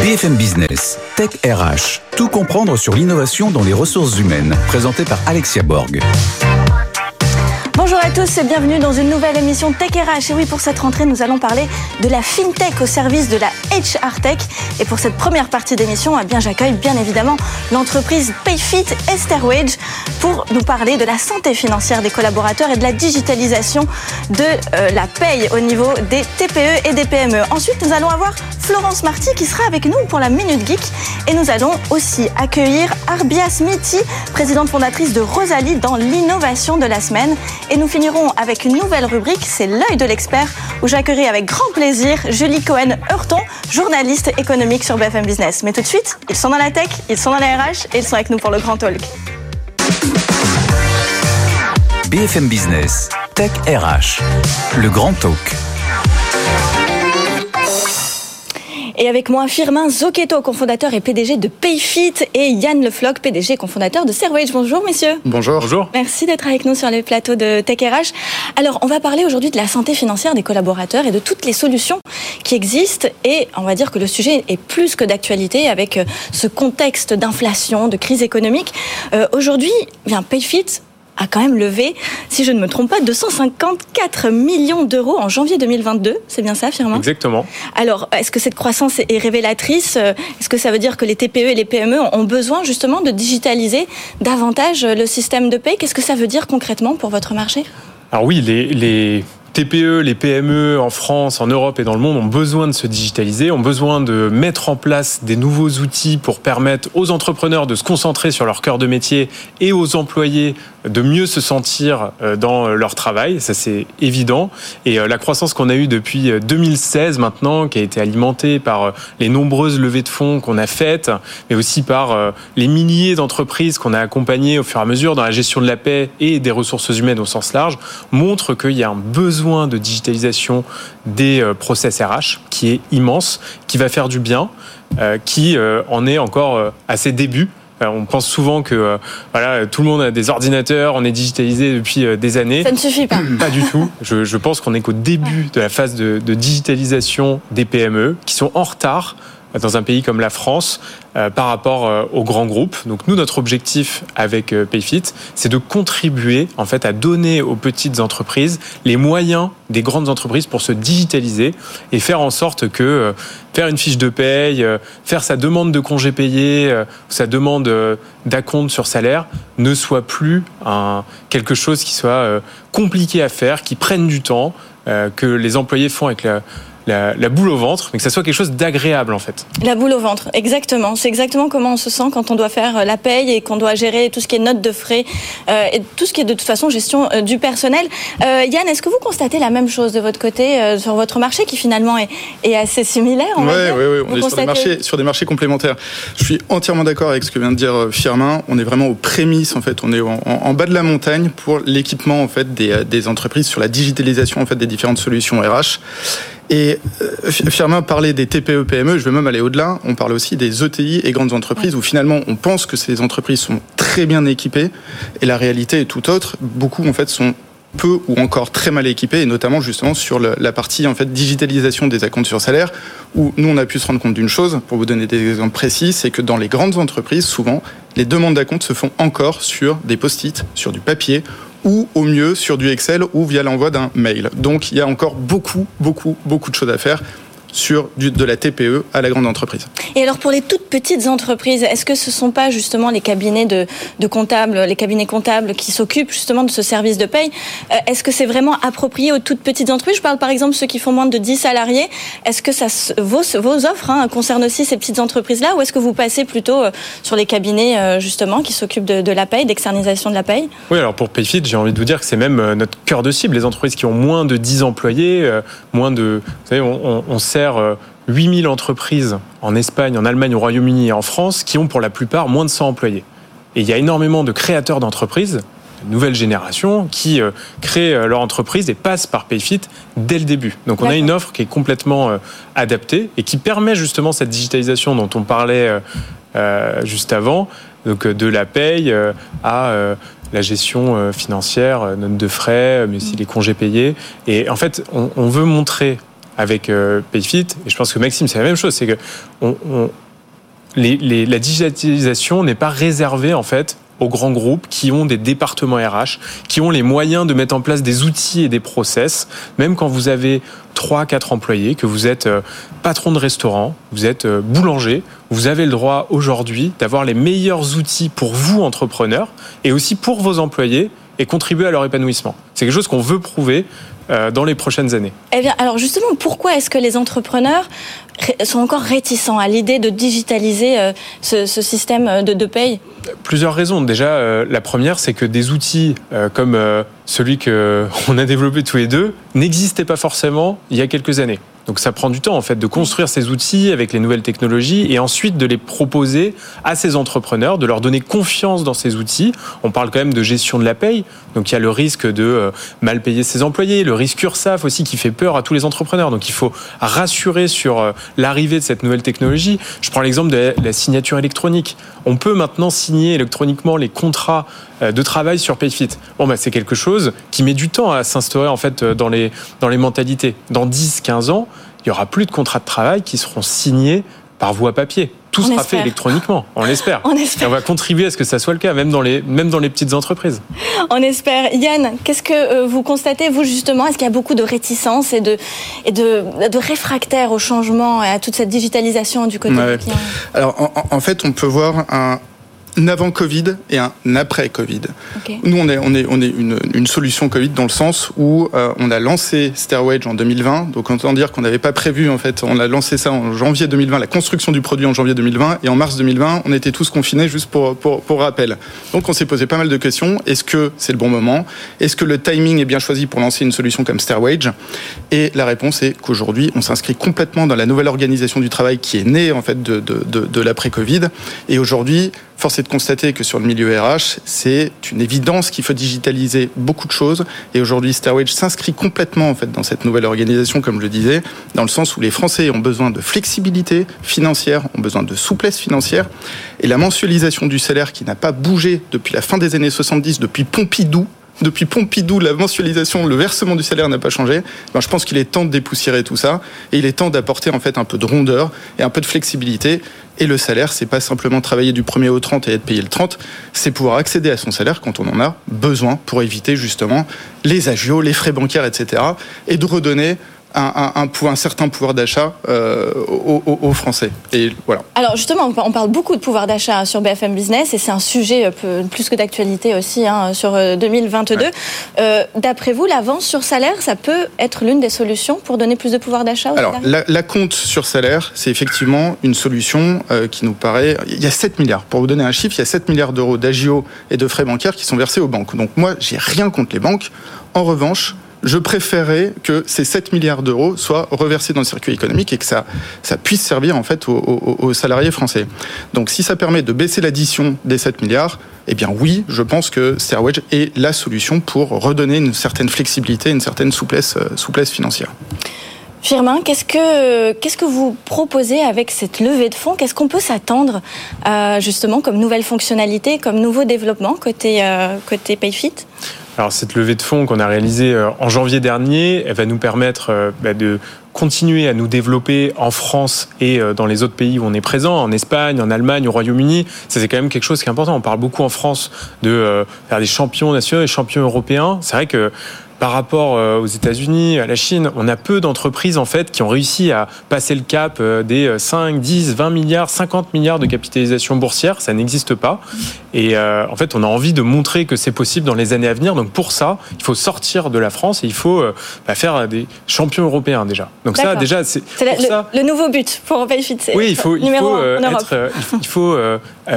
BFM Business, Tech RH, tout comprendre sur l'innovation dans les ressources humaines, présenté par Alexia Borg. Bonjour à tous et bienvenue dans une nouvelle émission Tech RH. Et oui, pour cette rentrée, nous allons parler de la FinTech au service de la HR Tech. Et pour cette première partie d'émission, eh bien, j'accueille bien évidemment l'entreprise Payfit Esterwage pour nous parler de la santé financière des collaborateurs et de la digitalisation de euh, la paye au niveau des TPE et des PME. Ensuite, nous allons avoir Florence Marty qui sera avec nous pour la Minute Geek. Et nous allons aussi accueillir Arbia Smithy, présidente fondatrice de Rosalie dans l'innovation de la semaine. Et nous finirons avec une nouvelle rubrique, c'est l'œil de l'expert, où j'accueillerai avec grand plaisir Julie Cohen-Heurton, journaliste économique sur BFM Business. Mais tout de suite, ils sont dans la tech, ils sont dans la RH et ils sont avec nous pour le grand talk. BFM Business, Tech RH, le grand talk. Et avec moi, Firmin Zocchetto, cofondateur et PDG de Payfit, et Yann Lefloc, PDG cofondateur de Serwage. Bonjour, messieurs. Bonjour. Bonjour. Merci d'être avec nous sur le plateau de Tech RH. Alors, on va parler aujourd'hui de la santé financière des collaborateurs et de toutes les solutions qui existent. Et on va dire que le sujet est plus que d'actualité avec euh, ce contexte d'inflation, de crise économique. Euh, aujourd'hui, bien, Payfit a quand même levé, si je ne me trompe pas, 254 millions d'euros en janvier 2022. C'est bien ça, Firmin? Exactement. Alors, est-ce que cette croissance est révélatrice? Est-ce que ça veut dire que les TPE et les PME ont besoin justement de digitaliser davantage le système de paie? Qu'est-ce que ça veut dire concrètement pour votre marché? Alors oui, les, les TPE, les PME en France, en Europe et dans le monde ont besoin de se digitaliser, ont besoin de mettre en place des nouveaux outils pour permettre aux entrepreneurs de se concentrer sur leur cœur de métier et aux employés de mieux se sentir euh, dans leur travail, ça c'est évident. Et euh, la croissance qu'on a eue depuis 2016 euh, maintenant, qui a été alimentée par les nombreuses levées de fonds qu'on a faites, mais aussi par les milliers d'entreprises qu'on a accompagnées au fur et à mesure dans la gestion de la paix et des ressources humaines au sens large, montre qu'il y a un besoin de digitalisation des process RH qui est immense, qui va faire du bien, qui en est encore à ses débuts euh, on pense souvent que euh, voilà, tout le monde a des ordinateurs, on est digitalisé depuis euh, des années. Ça ne suffit pas. Pas du tout. Je, pense qu'on est qu'au début de la phase de, de digitalisation des PME qui sont en retard dans un pays comme la France euh, par rapport euh, aux grands groupes. Donc nous, notre objectif avec euh, Payfit, c'est de contribuer en fait à donner aux petites entreprises les moyens des grandes entreprises pour se digitaliser et faire en sorte que faire une fiche de paye, faire sa demande de congé payé, sa demande d'acompte sur salaire ne soit plus un, quelque chose qui soit compliqué à faire, qui prenne du temps, que les employés font avec la la, boule au ventre, mais que ça soit quelque chose d'agréable en fait. La boule au ventre, exactement. C'est exactement comment on se sent quand on doit faire euh, la paye et qu'on doit gérer tout ce qui est notes de frais euh, et tout ce qui est de toute façon gestion euh, du personnel. Yann, est-ce que vous constatez la même chose de votre côté sur votre marché qui finalement est, assez similaire Oui, oui, oui. On est sur des, marchés, sur des marchés complémentaires. Je suis entièrement d'accord avec ce que vient de dire Firmin. On est vraiment aux prémices en fait. On est en, bas de la montagne pour l'équipement en fait des, des entreprises sur la digitalisation en fait des différentes solutions RH. Et euh, Firmin parlait des TPE, PME, je vais même aller au-delà. On parle aussi des ETI et grandes entreprises où finalement on pense que ces entreprises sont très bien équipées et la réalité est tout autre. Beaucoup en fait sont peu ou encore très mal équipés, et notamment justement sur la partie en fait digitalisation des accounts sur salaire, où nous on a pu se rendre compte d'une chose, pour vous donner des exemples précis, c'est que dans les grandes entreprises, souvent, les demandes d'acompte se font encore sur des post-it, sur du papier ou au mieux sur du Excel ou via l'envoi d'un mail. Donc il y a encore beaucoup, beaucoup, beaucoup de choses à faire sur du, de la TPE à la grande entreprise. Et alors pour les toutes petites entreprises, est-ce que ce ne sont pas justement les cabinets de, de, comptables, les cabinets comptables qui s'occupent justement de ce service de paye? Euh, Est-ce que c'est vraiment approprié aux toutes petites entreprises? Je parle par exemple de ceux qui font moins de 10 salariés. Est-ce que ça, vos, vos offres hein, concernent aussi ces petites entreprises-là? Ou est-ce que vous passez plutôt euh, sur les cabinets euh, justement qui s'occupent de, de, la paye, d'externalisation de la paye? Oui, alors pour Payfit, j'ai envie de vous dire que c'est même notre cœur de cible, les entreprises qui ont moins de 10 employés, moins de... Vous savez, on, on sait sert 8000 entreprises en Espagne, en Allemagne, au Royaume-Uni et en France qui ont pour la plupart moins de 100 employés. Et il y a énormément de créateurs d'entreprises, de nouvelle génération, qui euh, créent euh, leur entreprise et passent par Payfit dès le début. Donc on a une offre qui est complètement euh, adaptée et qui permet justement cette digitalisation dont on parlait juste avant, donc de la paye à la gestion financière, note de frais, mais aussi les congés payés. Et en fait, on, veut montrer avec Payfit, et je pense que Maxime, c'est la même chose, c'est que on, la digitalisation n'est pas réservée en fait aux grands groupes qui ont des départements RH, qui ont les moyens de mettre en place des outils et des process, même quand vous avez 3 4 employés, que vous êtes euh, patron de restaurant, vous êtes euh, boulanger, vous avez le droit aujourd'hui d'avoir les meilleurs outils pour vous entrepreneurs et aussi pour vos employés et contribuer à leur épanouissement. C'est quelque chose qu'on veut prouver euh, dans les prochaines années. Eh bien, alors justement, pourquoi est-ce que les entrepreneurs sont encore réticents à l'idée de digitaliser euh, ce, système de, de, paye? Plusieurs raisons. Déjà, euh, la première, c'est que des outils comme celui qu'on a développé tous les deux n'existaient pas forcément il y a quelques années. Donc ça prend du temps en fait de construire ces outils avec les nouvelles technologies et ensuite de les proposer à ces entrepreneurs, de leur donner confiance dans ces outils. On parle quand même de gestion de la paye, donc il y a le risque de euh, mal payer ses employés, le risque URSAF aussi qui fait peur à tous les entrepreneurs. Donc il faut rassurer sur euh, l'arrivée de cette nouvelle technologie. Je prends l'exemple de la signature électronique. On peut maintenant signer électroniquement les contrats euh, de travail sur Payfit. Bon, bah, c'est quelque chose qui met du temps à s'instaurer en fait dans les, dans les mentalités. Dans 10, 15 ans, il y aura plus de contrats de travail qui seront signés par voie papier. Tout sera fait électroniquement, on l'espère. on espère. on va contribuer à ce que ça soit le cas, même dans les, même dans les petites entreprises. On espère. Yann, qu'est-ce que euh, vous constatez, vous justement? Est-ce qu'il y a beaucoup de réticence et de, et de, de réfractaires au changement et à toute cette digitalisation du côté des clients Alors, en, fait, on peut voir un, un avant Covid et un après Covid. Nous, on est, on est, on est une, une, solution Covid dans le sens où euh, on a lancé Stairwage en 2020. Donc, autant dire qu'on n'avait pas prévu, en fait, on a lancé ça en janvier 2020, la construction du produit en janvier 2020. Et en mars 2020, on était tous confinés, juste pour, pour, pour rappel. Donc, on s'est posé pas mal de questions. Est-ce que c'est le bon moment? Est-ce que le timing est bien choisi pour lancer une solution comme Stairwage Et la réponse est qu'aujourd'hui, on s'inscrit complètement dans la nouvelle organisation du travail qui est née, en fait, de, de, de, de l'après-Covid. Et aujourd'hui, Force est de constater que sur le milieu RH, c'est une évidence qu'il faut digitaliser beaucoup de choses. Et aujourd'hui, Starwage s'inscrit complètement en fait dans cette nouvelle organisation, comme je le disais, dans le sens où les Français ont besoin de flexibilité financière, ont besoin de souplesse financière, et la mensualisation du salaire qui n'a pas bougé depuis la fin des années 70, depuis Pompidou, depuis Pompidou, la mensualisation, le versement du salaire n'a pas changé. Ben, je pense qu'il est temps de dépoussiérer tout ça et il est temps d'apporter en fait un peu de rondeur et un peu de flexibilité. Et le salaire, c'est pas simplement travailler du 1er au 30 et être payé le 30, c'est pouvoir accéder à son salaire quand on en a besoin pour éviter justement les agios, les frais bancaires, etc. et de redonner un, un, un, certain pouvoir d'achat euh, aux, Français. Et voilà. Alors justement, on parle beaucoup de pouvoir d'achat sur BFM Business et c'est un sujet euh, plus que d'actualité aussi hein, sur 2022. Euh, euh, D'après vous, l'avance sur salaire, ça peut être l'une des solutions pour donner plus de pouvoir d'achat Alors la, la, compte sur salaire, c'est effectivement une solution euh, qui nous paraît... Il y a 7 milliards. Pour vous donner un chiffre, il y a 7 milliards d'euros d'agio et de frais bancaires qui sont versés aux banques. Donc moi, j'ai rien contre les banques. En revanche, je préférais que ces 7 milliards d'euros soient reversés dans le circuit économique et que ça, puisse servir en fait aux, salariés français. Donc si ça permet de baisser l'addition des 7 milliards, eh bien oui, je pense que Stairwedge est la solution pour redonner une certaine flexibilité, une certaine souplesse, euh, financière. Firmin, qu'est-ce que qu'est-ce que vous proposez avec cette levée de fonds? Qu'est-ce qu'on peut s'attendre euh, justement comme nouvelle fonctionnalité, comme nouveau développement côté euh, côté Payfit? Alors cette levée de fonds qu'on a réalisée euh, en janvier dernier, elle va nous permettre euh, bah, de continuer à nous développer en France et euh, dans les autres pays où on est présent, en Espagne, en Allemagne, au Royaume-Uni. C'est quand même quelque chose qui est important. On parle beaucoup en France de faire des champions nationaux et champions européens. C'est vrai que par rapport aux États-Unis, à la Chine, on a peu d'entreprises en fait qui ont réussi à passer le cap des 5, 10, 20 milliards, 50 milliards de capitalisation boursière. Ça n'existe pas. Et euh, en fait, on a envie de montrer que c'est possible dans les années à venir. Donc pour ça, il faut sortir de la France et il faut euh, bah, faire des champions européens déjà. Donc ça, déjà, c'est le, nouveau but pour Payfit. Oui, il faut, il faut, euh, être, il faut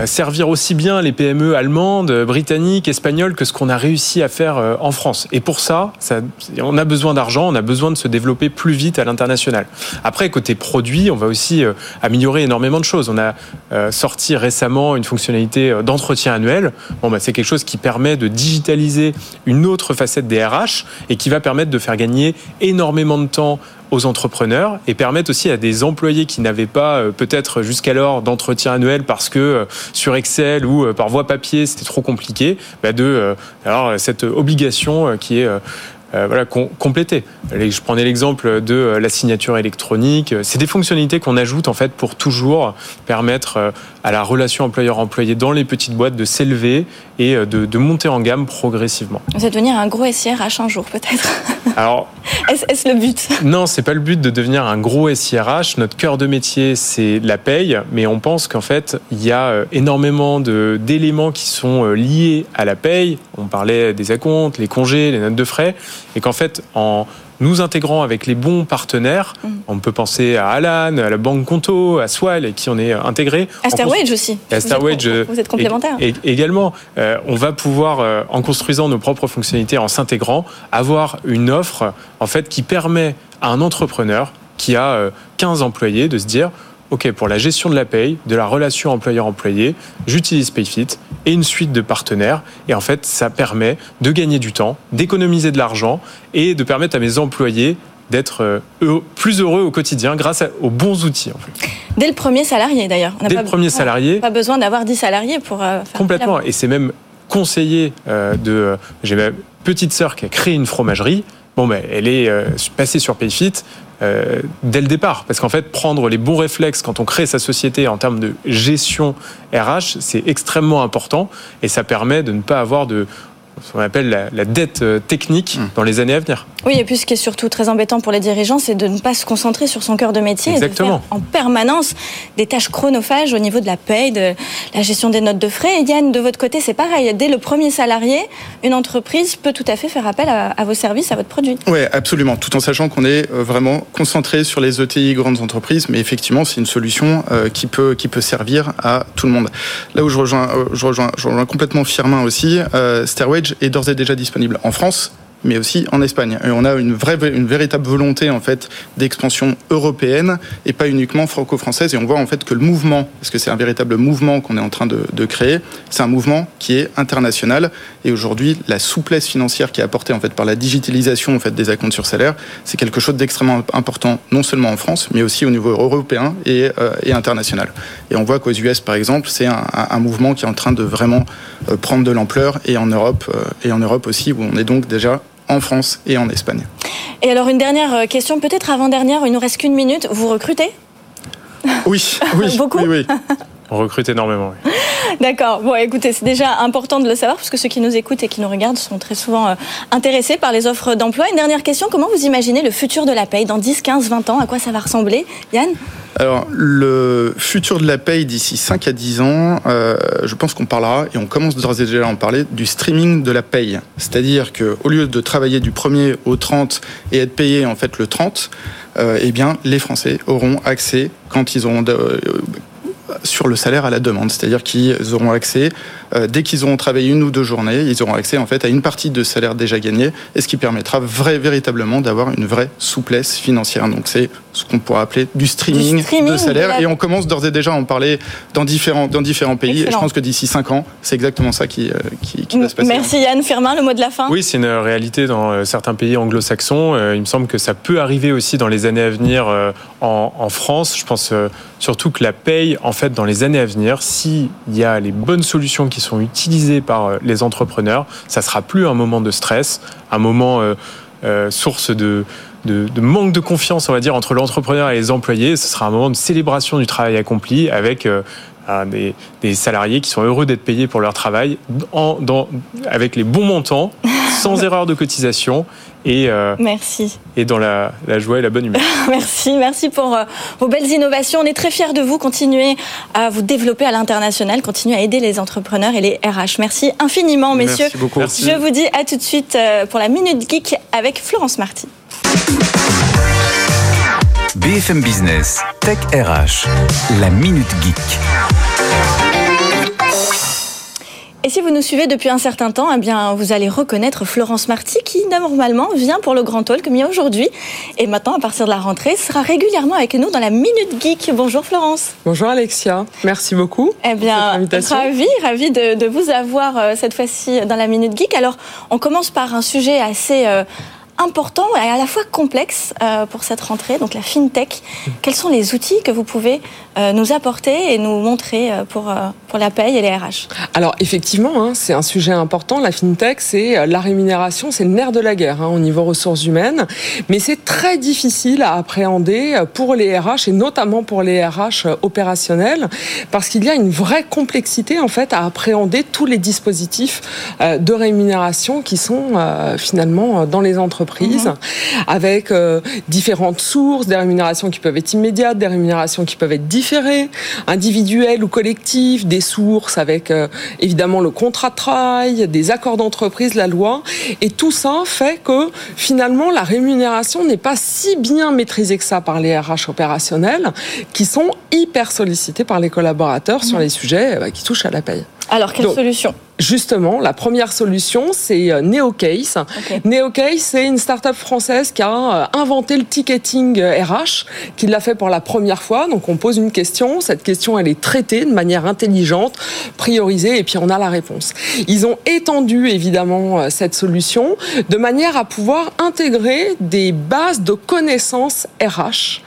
servir aussi bien les PME allemandes, britanniques, espagnoles que ce qu'on a réussi à faire en France. Et pour ça, ça, on a besoin d'argent, on a besoin de se développer plus vite à l'international. Après, côté produit, on va aussi améliorer énormément de choses. On a sorti récemment une fonctionnalité d'entretien annuel. Bon, bah, c'est quelque chose qui permet de digitaliser une autre facette des RH et qui va permettre de faire gagner énormément de temps aux entrepreneurs et permettre aussi à des employés qui n'avaient pas euh, peut-être jusqu'alors d'entretien annuel parce que euh, sur Excel ou euh, par voie papier c'était trop compliqué, bah, de alors cette obligation qui est euh, voilà, compléter. Je prenais l'exemple de la signature électronique. C'est des fonctionnalités qu'on ajoute en fait pour toujours permettre à la relation employeur-employé dans les petites boîtes de s'élever et de, monter en gamme progressivement. Vous allez devenir un gros SIRH un jour peut-être. Alors, est-ce le but? Non, c'est pas le but de devenir un gros SIRH. Notre cœur de métier, c'est la paye, mais on pense qu'en fait, il y a énormément d'éléments qui sont liés à la paye. On parlait des acomptes, les congés, les notes de frais et qu'en fait, en nous intégrant avec les bons partenaires, mm. on peut penser à Alan, à la Banque Conto, à Swell, et qui on est intégré. À aussi. À. Vous êtes complémentaires. Et, également, euh, on va pouvoir, euh, en construisant nos propres fonctionnalités, en s'intégrant, avoir une offre en fait qui permet à un entrepreneur qui a 15 euh, employés de se dire OK, pour la gestion de la paye, de la relation employeur-employé, j'utilise PayFit et une suite de partenaires. Et en fait, ça permet de gagner du temps, d'économiser de l'argent et de permettre à mes employés d'être euh, plus heureux au quotidien grâce aux bons outils. Dès le premier salarié d'ailleurs. Dès le premier salarié. Pas besoin d'avoir 10 salariés pour euh, faire Complètement. Et c'est même conseillé euh, de... J'ai ma petite sœur qui a créé une fromagerie. Bon, ben, elle est passée sur PayFit. Euh, dès le départ. Parce qu'en fait, prendre les bons réflexes quand on crée sa société en termes de gestion RH, c'est extrêmement important et ça permet de ne pas avoir de ce qu'on appelle la, dette euh, technique mmh. dans les années à venir. Oui, et puis ce qui est surtout très embêtant pour les dirigeants, c'est de ne pas se concentrer sur son cœur de métier Exactement. et de faire en permanence des tâches chronophages au niveau de la paye, de la gestion des notes de frais. Et Yann, de votre côté, c'est pareil. Dès le premier salarié, une entreprise peut tout à fait faire appel à, vos services, à votre produit. Oui, absolument. Tout en sachant qu'on est euh, vraiment concentré sur les ETI, grandes entreprises, mais effectivement, c'est une solution euh, qui peut qui peut servir à tout le monde. Là où je rejoins, je rejoins, je rejoins complètement Firmin aussi, Stairwage est d'ores et déjà disponible en France, mais aussi en Espagne. Et on a une vraie, une véritable volonté en fait d'expansion européenne et pas uniquement franco-française. Et on voit en fait que le mouvement, parce que c'est un véritable mouvement qu'on est en train de, de créer, c'est un mouvement qui est international. Et aujourd'hui, la souplesse financière qui est apportée en fait par la digitalisation en fait des acomptes sur salaire, c'est quelque chose d'extrêmement important, non seulement en France, mais aussi au niveau européen et, euh, et international. Et on voit qu'aux US, par exemple, c'est un, un, mouvement qui est en train de vraiment euh, prendre de l'ampleur et en Europe euh, et en Europe aussi, où on est donc déjà en France et en Espagne. Et alors une dernière euh, question, peut-être avant-dernière, il nous reste qu'une minute. Vous recrutez? Oui, oui. Beaucoup? oui, oui. On recrute énormément. Oui. D'accord. Bon, écoutez, c'est déjà important de le savoir parce que ceux qui nous écoutent et qui nous regardent sont très souvent euh, intéressés par les offres d'emploi. Une dernière question, comment vous imaginez le futur de la paye dans 10, 15, 20 ans? À quoi ça va ressembler? Yann? Alors, le futur de la paye d'ici 5 à 10 ans, euh, je pense qu'on parlera, et on commence déjà à en parler, du streaming de la paye. C'est-à-dire qu'au lieu de travailler du 1er au 30 et être payé en fait le 30, euh, eh bien, les Français auront accès, quand ils auront sur le salaire à la demande, c'est-à-dire qu'ils auront accès euh, dès qu'ils auront travaillé une ou deux journées, ils auront accès en fait à une partie de salaire déjà gagné, et ce qui permettra vrai, véritablement d'avoir une vraie souplesse financière. Donc c'est ce qu'on pourrait appeler du streaming, de salaire, et on commence d'ores et déjà à en parler dans différents, dans différents pays. Et je pense que d'ici cinq ans, c'est exactement ça qui, euh, qui, va se passer. Merci Yann Firmin, le mot de la fin? Oui, c'est une réalité dans euh, certains pays anglo-saxons. Il me semble que ça peut arriver aussi dans les années à venir en, en France. Je pense surtout que la paye, en fait, dans les années à venir, s'il y a les bonnes solutions qui sont utilisés par euh, les entrepreneurs, ça sera plus un moment de stress, un moment euh, euh, source de, de, manque de confiance, on va dire, entre l'entrepreneur et les employés. Ce sera un moment de célébration du travail accompli avec des, des, salariés qui sont heureux d'être payés pour leur travail en, dans, avec les bons montants, sans erreur de cotisation et, euh, merci. et dans la, la, joie et la bonne humeur. merci, merci pour euh, vos belles innovations. On est très fiers de vous. Continuez à vous développer à l'international, continuez à aider les entrepreneurs et les RH. Merci infiniment, messieurs. Merci beaucoup. Je vous dis à tout de suite euh, pour la Minute Geek avec Florence Marty. BFM Business, Tech RH, la Minute Geek. Et si vous nous suivez depuis un certain temps, eh bien, vous allez reconnaître Florence Marty qui normalement vient pour le Grand Talk, mais aujourd'hui et maintenant à partir de la rentrée sera régulièrement avec nous dans la Minute Geek. Bonjour Florence. Bonjour Alexia, merci beaucoup. Eh bien, ravi, ravi de, de, vous avoir euh, cette fois-ci dans la Minute Geek. Alors, on commence par un sujet assez euh, important et à la fois complexe euh, pour cette rentrée, donc la FinTech. Quels sont les outils que vous pouvez euh, nous apporter et nous montrer euh, pour, pour la paye et les RH Alors effectivement, hein, c'est un sujet important. La FinTech, c'est la rémunération, c'est le nerf de la guerre hein, au niveau ressources humaines, mais c'est très difficile à appréhender pour les RH et notamment pour les RH opérationnels parce qu'il y a une vraie complexité en fait à appréhender tous les dispositifs de rémunération qui sont finalement dans les entreprises Mhm. avec euh, différentes sources, des rémunérations qui peuvent être immédiates, des rémunérations qui peuvent être différées, individuelles ou collectives, des sources avec euh, évidemment le contrat de travail, des accords d'entreprise, la loi. Et tout ça fait que finalement la rémunération n'est pas si bien maîtrisée que ça par les RH opérationnels qui sont hyper sollicités par les collaborateurs sur mhm. les sujets euh, qui touchent à la paye. Alors, quelle solution? Justement, la première solution, c'est euh, NeoCase. NeoCase, c'est une start-up française qui a euh, inventé le ticketing RH, euh, qui l'a fait pour la première fois. Donc, on pose une question. Cette question, elle est traitée de manière intelligente, priorisée, et puis on a la réponse. Ils ont étendu, évidemment, cette solution de manière à pouvoir intégrer des bases de connaissances RH,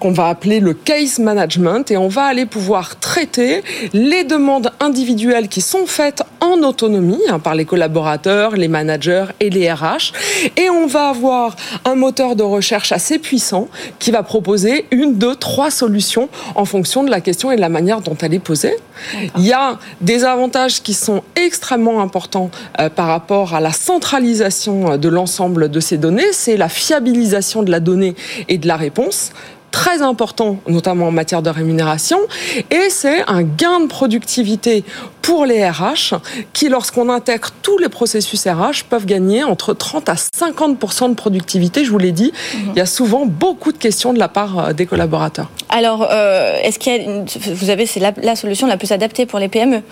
qu'on va appeler le case management, et on va aller pouvoir traiter les demandes individuelles qui sont faites en autonomie hein, par les collaborateurs, les managers et les RH. Et on va avoir un moteur de recherche assez puissant qui va proposer une, deux, trois solutions en fonction de la question et de la manière dont elle est posée. Il y a des avantages qui sont extrêmement importants euh, par rapport à la centralisation de l'ensemble de ces données. C'est la fiabilisation de la donnée et de la réponse très important, notamment en matière de rémunération, et c'est un gain de productivité pour les RH qui, lorsqu'on intègre tous les processus RH, peuvent gagner entre 30 à 50% de productivité. Je vous l'ai dit, mhm. il y a souvent beaucoup de questions de la part euh, des collaborateurs. Alors, euh, est-ce qu'il y a, vous avez, c'est la, solution la plus adaptée pour les PME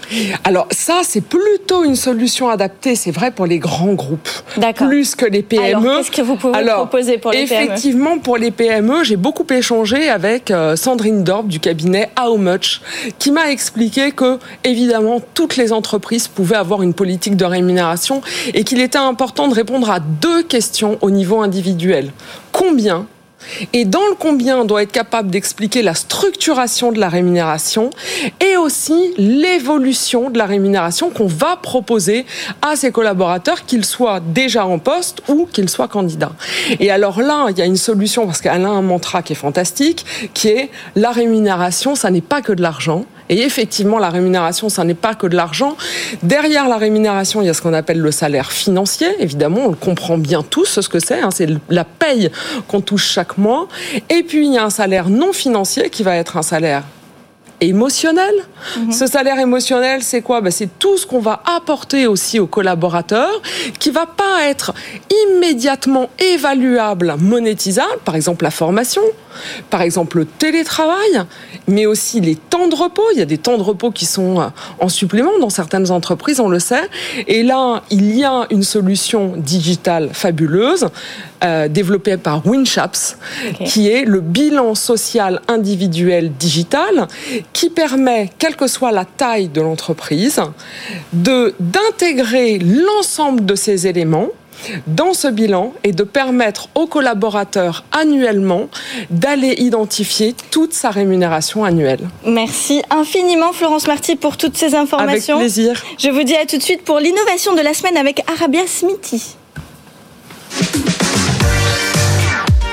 Alors ça, c'est plutôt une solution adaptée, c'est vrai pour les grands groupes, plus que les PME. Alors, qu'est-ce que vous pouvez proposer pour les PME Effectivement, pour les PME, j'ai beaucoup échangé avec euh, Sandrine Dorp du cabinet How Much, qui m'a expliqué que, évidemment, toutes les entreprises pouvaient avoir une politique de rémunération et qu'il était important de répondre à deux questions au niveau individuel. Combien et dans le combien, on doit être capable d'expliquer la structuration de la rémunération et aussi l'évolution de la rémunération qu'on va proposer à ses collaborateurs, qu'ils soient déjà en poste ou qu'ils soient candidats. Et alors là, il y a une solution parce qu'elle a un mantra qui est fantastique, qui est la rémunération, ça n'est pas que de l'argent. Et effectivement, la rémunération, ça n'est pas que de l'argent. Derrière la rémunération, il y a ce qu'on appelle le salaire financier. Évidemment, on le comprend bien tous ce que c'est. Hein. c'est la paye qu'on touche chaque mois. Et puis, il y a un salaire non financier qui va être un salaire émotionnel. Mhm. Ce salaire émotionnel, c'est quoi? Ben, C'est tout ce qu'on va apporter aussi aux collaborateurs, qui va pas être immédiatement évaluable, monétisable, par exemple la formation, par exemple le télétravail, mais aussi les temps de repos. Il y a des temps de repos qui sont euh, en supplément dans certaines entreprises, on le sait. Et là, il y a une solution digitale fabuleuse euh, développée par Winshaps, qui est le bilan social individuel digital, qui permet, quelle que soit la taille de l'entreprise, de d'intégrer l'ensemble de ces éléments dans ce bilan et de permettre aux collaborateurs annuellement d'aller identifier toute sa rémunération annuelle. Merci infiniment Florence Marty pour toutes ces informations. Avec plaisir. Je vous dis à tout de suite pour l'innovation de la semaine avec Arabia Smithy.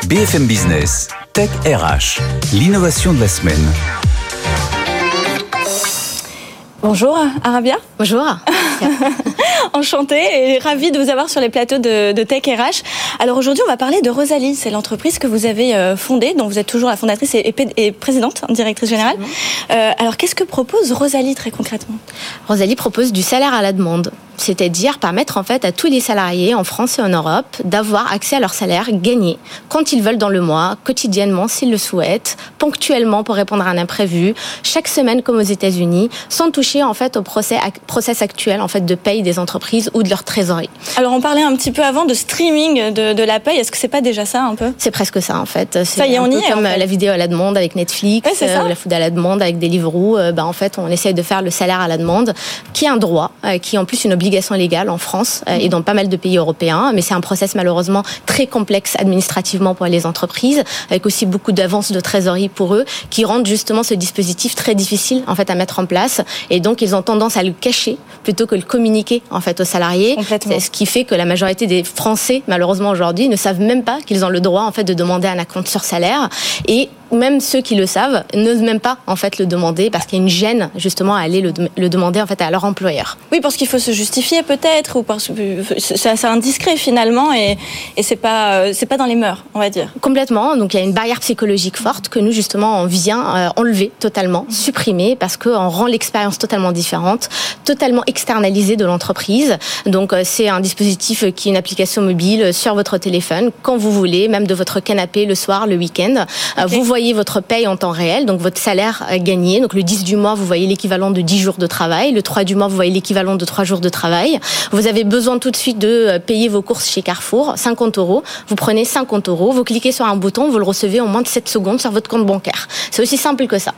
BFM Business, Tech RH, l'innovation de la semaine. Bonjour Arabia. Bonjour. Enchantée et ravie de vous avoir sur les plateaux de, Tech RH. Alors aujourd'hui, on va parler de Rosalie. C'est l'entreprise que vous avez euh, fondée, dont vous êtes toujours la fondatrice et, présidente, hein, directrice générale. Euh, alors qu'est-ce que propose Rosalie très concrètement? Rosalie propose du salaire à la demande c'est-à-dire permettre en fait à tous les salariés en France et en Europe d'avoir accès à leur salaire gagné quand ils veulent dans le mois, quotidiennement s'ils le souhaitent, ponctuellement pour répondre à un imprévu, chaque semaine comme aux États-Unis, sans toucher en fait au procès, process actuel en fait de paye des entreprises ou de leur trésorerie. Alors on parlait un petit peu avant de streaming de, de la paye, est-ce que c'est pas déjà ça un peu? C'est presque ça en fait. Ça y est, on y est. Comme la vidéo à la demande avec Netflix, euh, la food à la demande avec Deliveroo, euh, bah, en fait on essaye de faire le salaire à la demande, qui est un droit, euh, qui est en plus une obligation légale en France euh, et dans pas mal de pays européens, mais c'est un process malheureusement très complexe administrativement pour les entreprises, avec aussi beaucoup d'avances de trésorerie pour eux, qui rendent justement ce dispositif très difficile en fait à mettre en place. Et donc ils ont tendance à le cacher plutôt que le communiquer en fait aux salariés. C'est ce qui fait que la majorité des Français, malheureusement aujourd'hui, ne savent même pas qu'ils ont le droit en fait de demander un acompte sur salaire. Et même ceux qui le savent n'osent même pas en fait le demander parce qu'il y a une gêne justement à aller le, demander en fait à leur employeur. Oui, parce qu'il faut se justifier peut-être ou parce que c'est assez indiscret finalement et, et c'est pas euh, c'est pas dans les mœurs, on va dire. Complètement. Donc il y a une barrière psychologique forte que nous justement on vient euh, enlever totalement, supprimer parce qu'on rend l'expérience totalement différente, totalement externalisée de l'entreprise. Donc euh, c'est un dispositif qui est une application mobile sur votre téléphone quand vous voulez, même de votre canapé le soir, le week-end. Vous voyez votre paye en temps réel, donc votre salaire gagné. Donc le 10 du mois, vous voyez l'équivalent de 10 jours de travail. Le 3 du mois, vous voyez l'équivalent de 3 jours de travail. Vous avez besoin tout de suite de euh, payer vos courses chez Carrefour, 50 euros. Vous prenez 50 euros, vous cliquez sur un bouton, vous le recevez en moins de 7 secondes sur votre compte bancaire. C'est aussi simple que ça.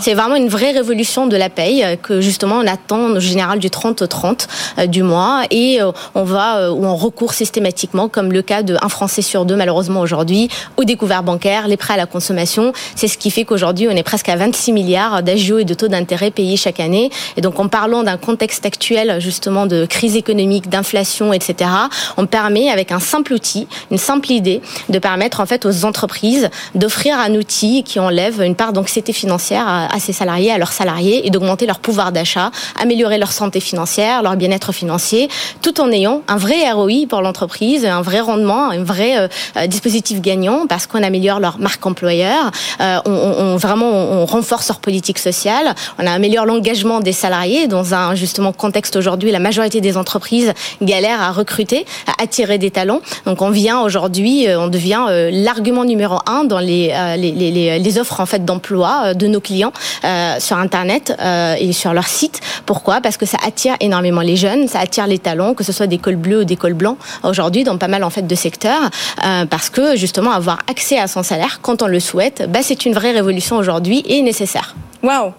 C'est vraiment une vraie révolution de la paye euh, que justement on attend en général du 30 au 30 euh, du mois et euh, on va ou on recourt systématiquement comme le cas d'un Français sur deux malheureusement aujourd'hui au découvert bancaire, les prêts à la consommation. C'est ce qui fait qu'aujourd'hui on est presque à 26 milliards d'agios et de taux d'intérêt payés chaque année. Et donc en parlant d'un contexte actuel justement de crise économique, d'inflation, etc., on permet avec un simple outil, une simple idée, de permettre en fait aux entreprises d'offrir un outil qui enlève une part d'anxiété financière à, ses salariés, à leurs salariés, et d'augmenter leur pouvoir d'achat, améliorer leur santé financière, leur bien-être financier, tout en ayant un vrai ROI pour l'entreprise, un vrai rendement, un vrai euh, euh, dispositif gagnant, parce qu'on améliore leur marque employeur, euh, on, vraiment on renforce leur politique sociale, on améliore l'engagement des salariés dans un justement contexte aujourd'hui, la majorité des entreprises galèrent à recruter, à attirer des talents. Donc on vient aujourd'hui, on devient l'argument numéro un dans les, les, les, les offres en fait d'emploi de nos clients euh, sur Internet euh, et sur leur site. Pourquoi? Parce que ça attire énormément les jeunes, ça attire les talents, que ce soit des cols bleus ou des cols blancs aujourd'hui dans pas mal en fait de secteurs, euh, parce que justement avoir accès à son salaire quand on le souhaite, bah, c'est une vraie révolution aujourd'hui et nécessaire. Waouh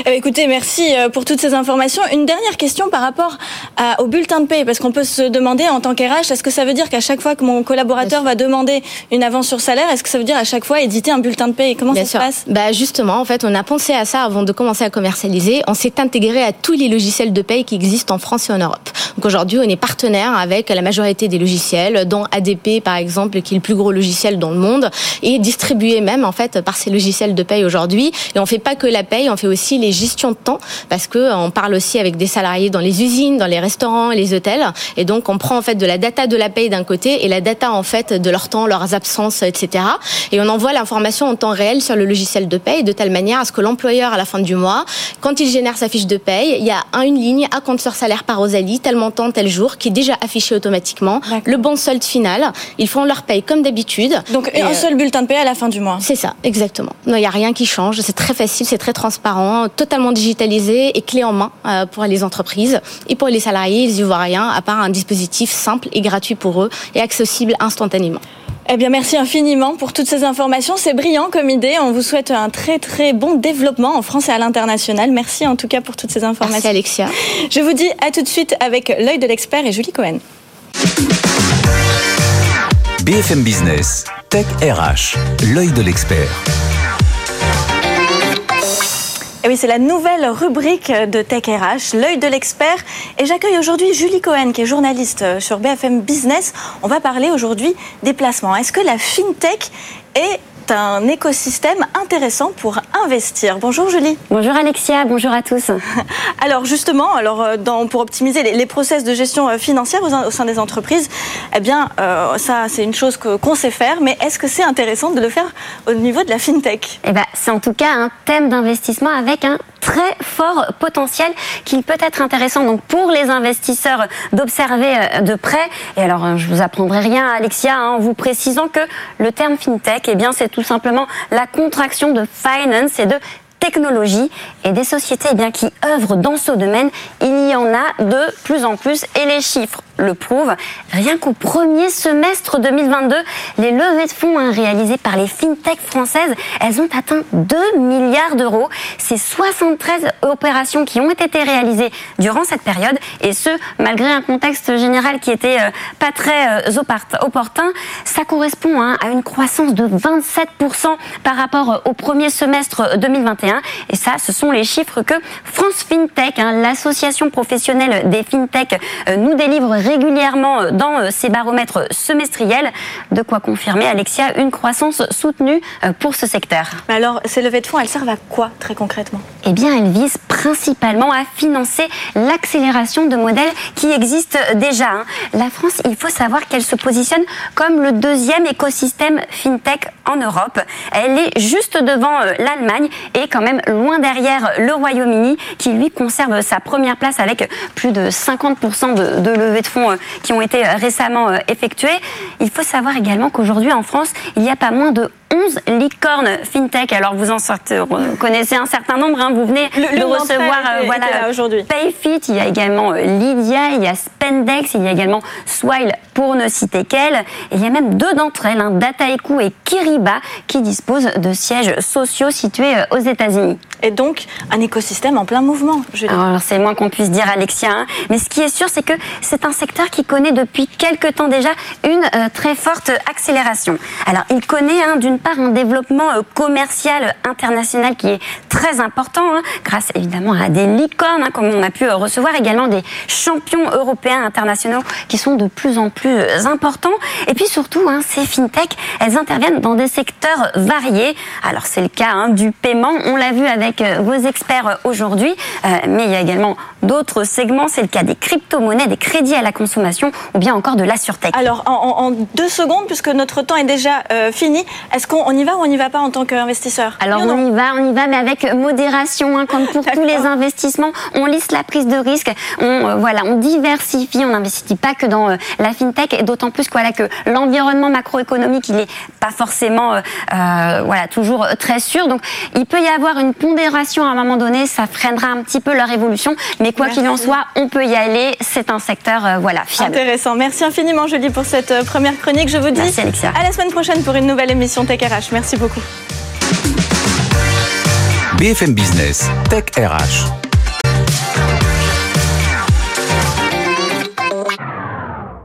eh ben, écoutez, merci euh, pour toutes ces informations. Une dernière question par rapport au bulletin de paie, parce qu'on peut se demander en tant qu'RH, est-ce que ça veut dire qu'à chaque fois que mon collaborateur va demander une avance sur salaire, est-ce que ça veut dire à chaque fois éditer un bulletin de paie? Comment ça se passe? Bah Justement, en fait, on a pensé à ça avant de commencer à commercialiser. On s'est intégré à tous les logiciels de paie qui existent en France et en Europe. Donc aujourd'hui, on est partenaire avec la majorité des logiciels, dont ADP par exemple, qui est le plus gros logiciel dans le monde, et distribué même en fait par ces logiciels de paie aujourd'hui. Et on fait pas que la paie, on fait aussi aussi les gestions de temps parce que euh, on parle aussi avec des salariés dans les usines, dans les restaurants, les hôtels et donc on prend en fait de la data de la paye d'un côté et la data en fait de leur temps, leurs absences, etc. Et on envoie l'information en temps réel sur le logiciel de paye de telle manière à ce que l'employeur à la fin du mois, quand il génère sa fiche de paye, il y a une ligne à compte sur salaire par Rosalie, tel montant, tel jour, qui est déjà affiché automatiquement. Le bon solde final, ils font leur paye comme d'habitude. Donc un euh, seul bulletin de paye à la fin du mois. C'est ça, exactement. Non, il n'y a rien qui change. C'est très facile, c'est très transparent totalement digitalisé et clé en main euh, pour les entreprises et pour les salariés. Voient rien à part un dispositif simple et gratuit pour eux et accessible instantanément. Eh bien, merci infiniment pour toutes ces informations. C'est brillant comme idée. On vous souhaite un très très bon développement en France et à l'international. Merci en tout cas pour toutes ces informations. Merci Alexia. Je vous dis à tout de suite avec l'œil de l'expert et Julie Cohen. BFM Business, Tech RH, l'œil de l'expert. Et oui, c'est la nouvelle rubrique de Tech RH, l'œil de l'expert. Et j'accueille aujourd'hui Julie Cohen, qui est journaliste sur BFM Business. On va parler aujourd'hui des placements. Est-ce que la FinTech est un écosystème intéressant pour investir. Bonjour Julie. Bonjour Alexia, bonjour à tous. alors justement, alors euh, dans, pour optimiser les, process de gestion euh, financière au, sein des entreprises, eh bien ça c'est une chose qu'on sait faire, mais est-ce que c'est intéressant de le faire au niveau de la fintech? Eh ben c'est en tout cas un thème d'investissement avec un très fort potentiel qu'il peut être intéressant donc pour les investisseurs d'observer euh, de près. Et alors, euh, je vous apprendrai rien, Alexia, hein, en vous précisant que le terme fintech, eh bien, c'est tout simplement la contraction de finance et de technologie et des sociétés eh bien, qui œuvrent dans ce domaine, il y en a de plus en plus et les chiffres le prouvent. Rien qu'au premier semestre 2022, les levées de fonds hein, réalisées par les fintech françaises, elles ont atteint 2 milliards d'euros. C'est 73 opérations qui ont été réalisées durant cette période et ce, malgré un contexte général qui était euh, pas très euh, opportun. Ça correspond hein, à une croissance de 27% par rapport au premier semestre 2021 et ça, ce sont les chiffres que France FinTech, hein, l'association professionnelle des FinTech, euh, nous délivre régulièrement euh, dans euh, ses baromètres semestriels. De quoi confirmer, Alexia, une croissance soutenue pour ce secteur. alors, ces levées de fonds, elles servent à quoi très concrètement? Eh bien, elles visent principalement à financer l'accélération de modèles qui existent déjà. Hein. La France, il faut savoir qu'elle se positionne comme le deuxième écosystème FinTech en Europe. Elle est juste devant l'Allemagne et quand même loin derrière le Royaume-Uni qui lui conserve sa première place avec plus de 50% de, de levées de fonds euh, qui ont été récemment euh, effectuées. Il faut savoir également qu'aujourd'hui en France, il n'y a pas moins de 11 licornes fintech. Alors vous en sortez, connaissez un certain nombre, hein. vous venez de recevoir euh, voilà, aujourd'hui. Payfit, il y a également euh, Lydia, il y a Spendex, il y a également Swile pour ne citer qu'elle. Et il y a même deux d'entre elles, hein, Dataiku et Kiriba, qui disposent de sièges sociaux situés euh, aux États-Unis. Et donc un écosystème en plein mouvement. Alors c'est moins qu'on puisse dire, Alexia. Hein. Mais ce qui est sûr, c'est que c'est un secteur qui connaît depuis quelques temps déjà une très forte accélération. Alors il connaît d'une part un développement euh, commercial international qui est très important, hein, grâce évidemment à des licornes, hein, comme on a pu euh, recevoir également des champions européens internationaux qui sont de plus en plus euh, importants. Et puis surtout, hein, ces fintech, elles interviennent dans des secteurs variés. Alors c'est le cas du paiement, on l'a vu avec vos experts aujourd'hui, mais il y a également d'autres segments. C'est le cas des crypto-monnaies, des crédits à la consommation ou bien encore de la sûreté. Alors en, deux secondes, puisque notre temps est déjà fini, est-ce qu'on y va ou on n'y va pas en tant qu'investisseur? Alors on y va, on y va, mais avec modération, hein, comme pour tous les investissements. On lisse la prise de risque, on euh, voilà, on diversifie, on n'investit pas que dans euh, la fintech, et d'autant plus voilà que l'environnement macroéconomique, il est pas forcément euh, voilà toujours très sûr. Donc il peut y avoir une pondération à un moment donné, ça freinera un petit peu leur évolution, mais quoi qu'il en soit, on peut y aller. C'est un secteur voilà fiable. Intéressant. Merci infiniment Julie pour cette première chronique. Je vous dis à la semaine prochaine pour une nouvelle émission Merci beaucoup. BFM Business, Tech RH.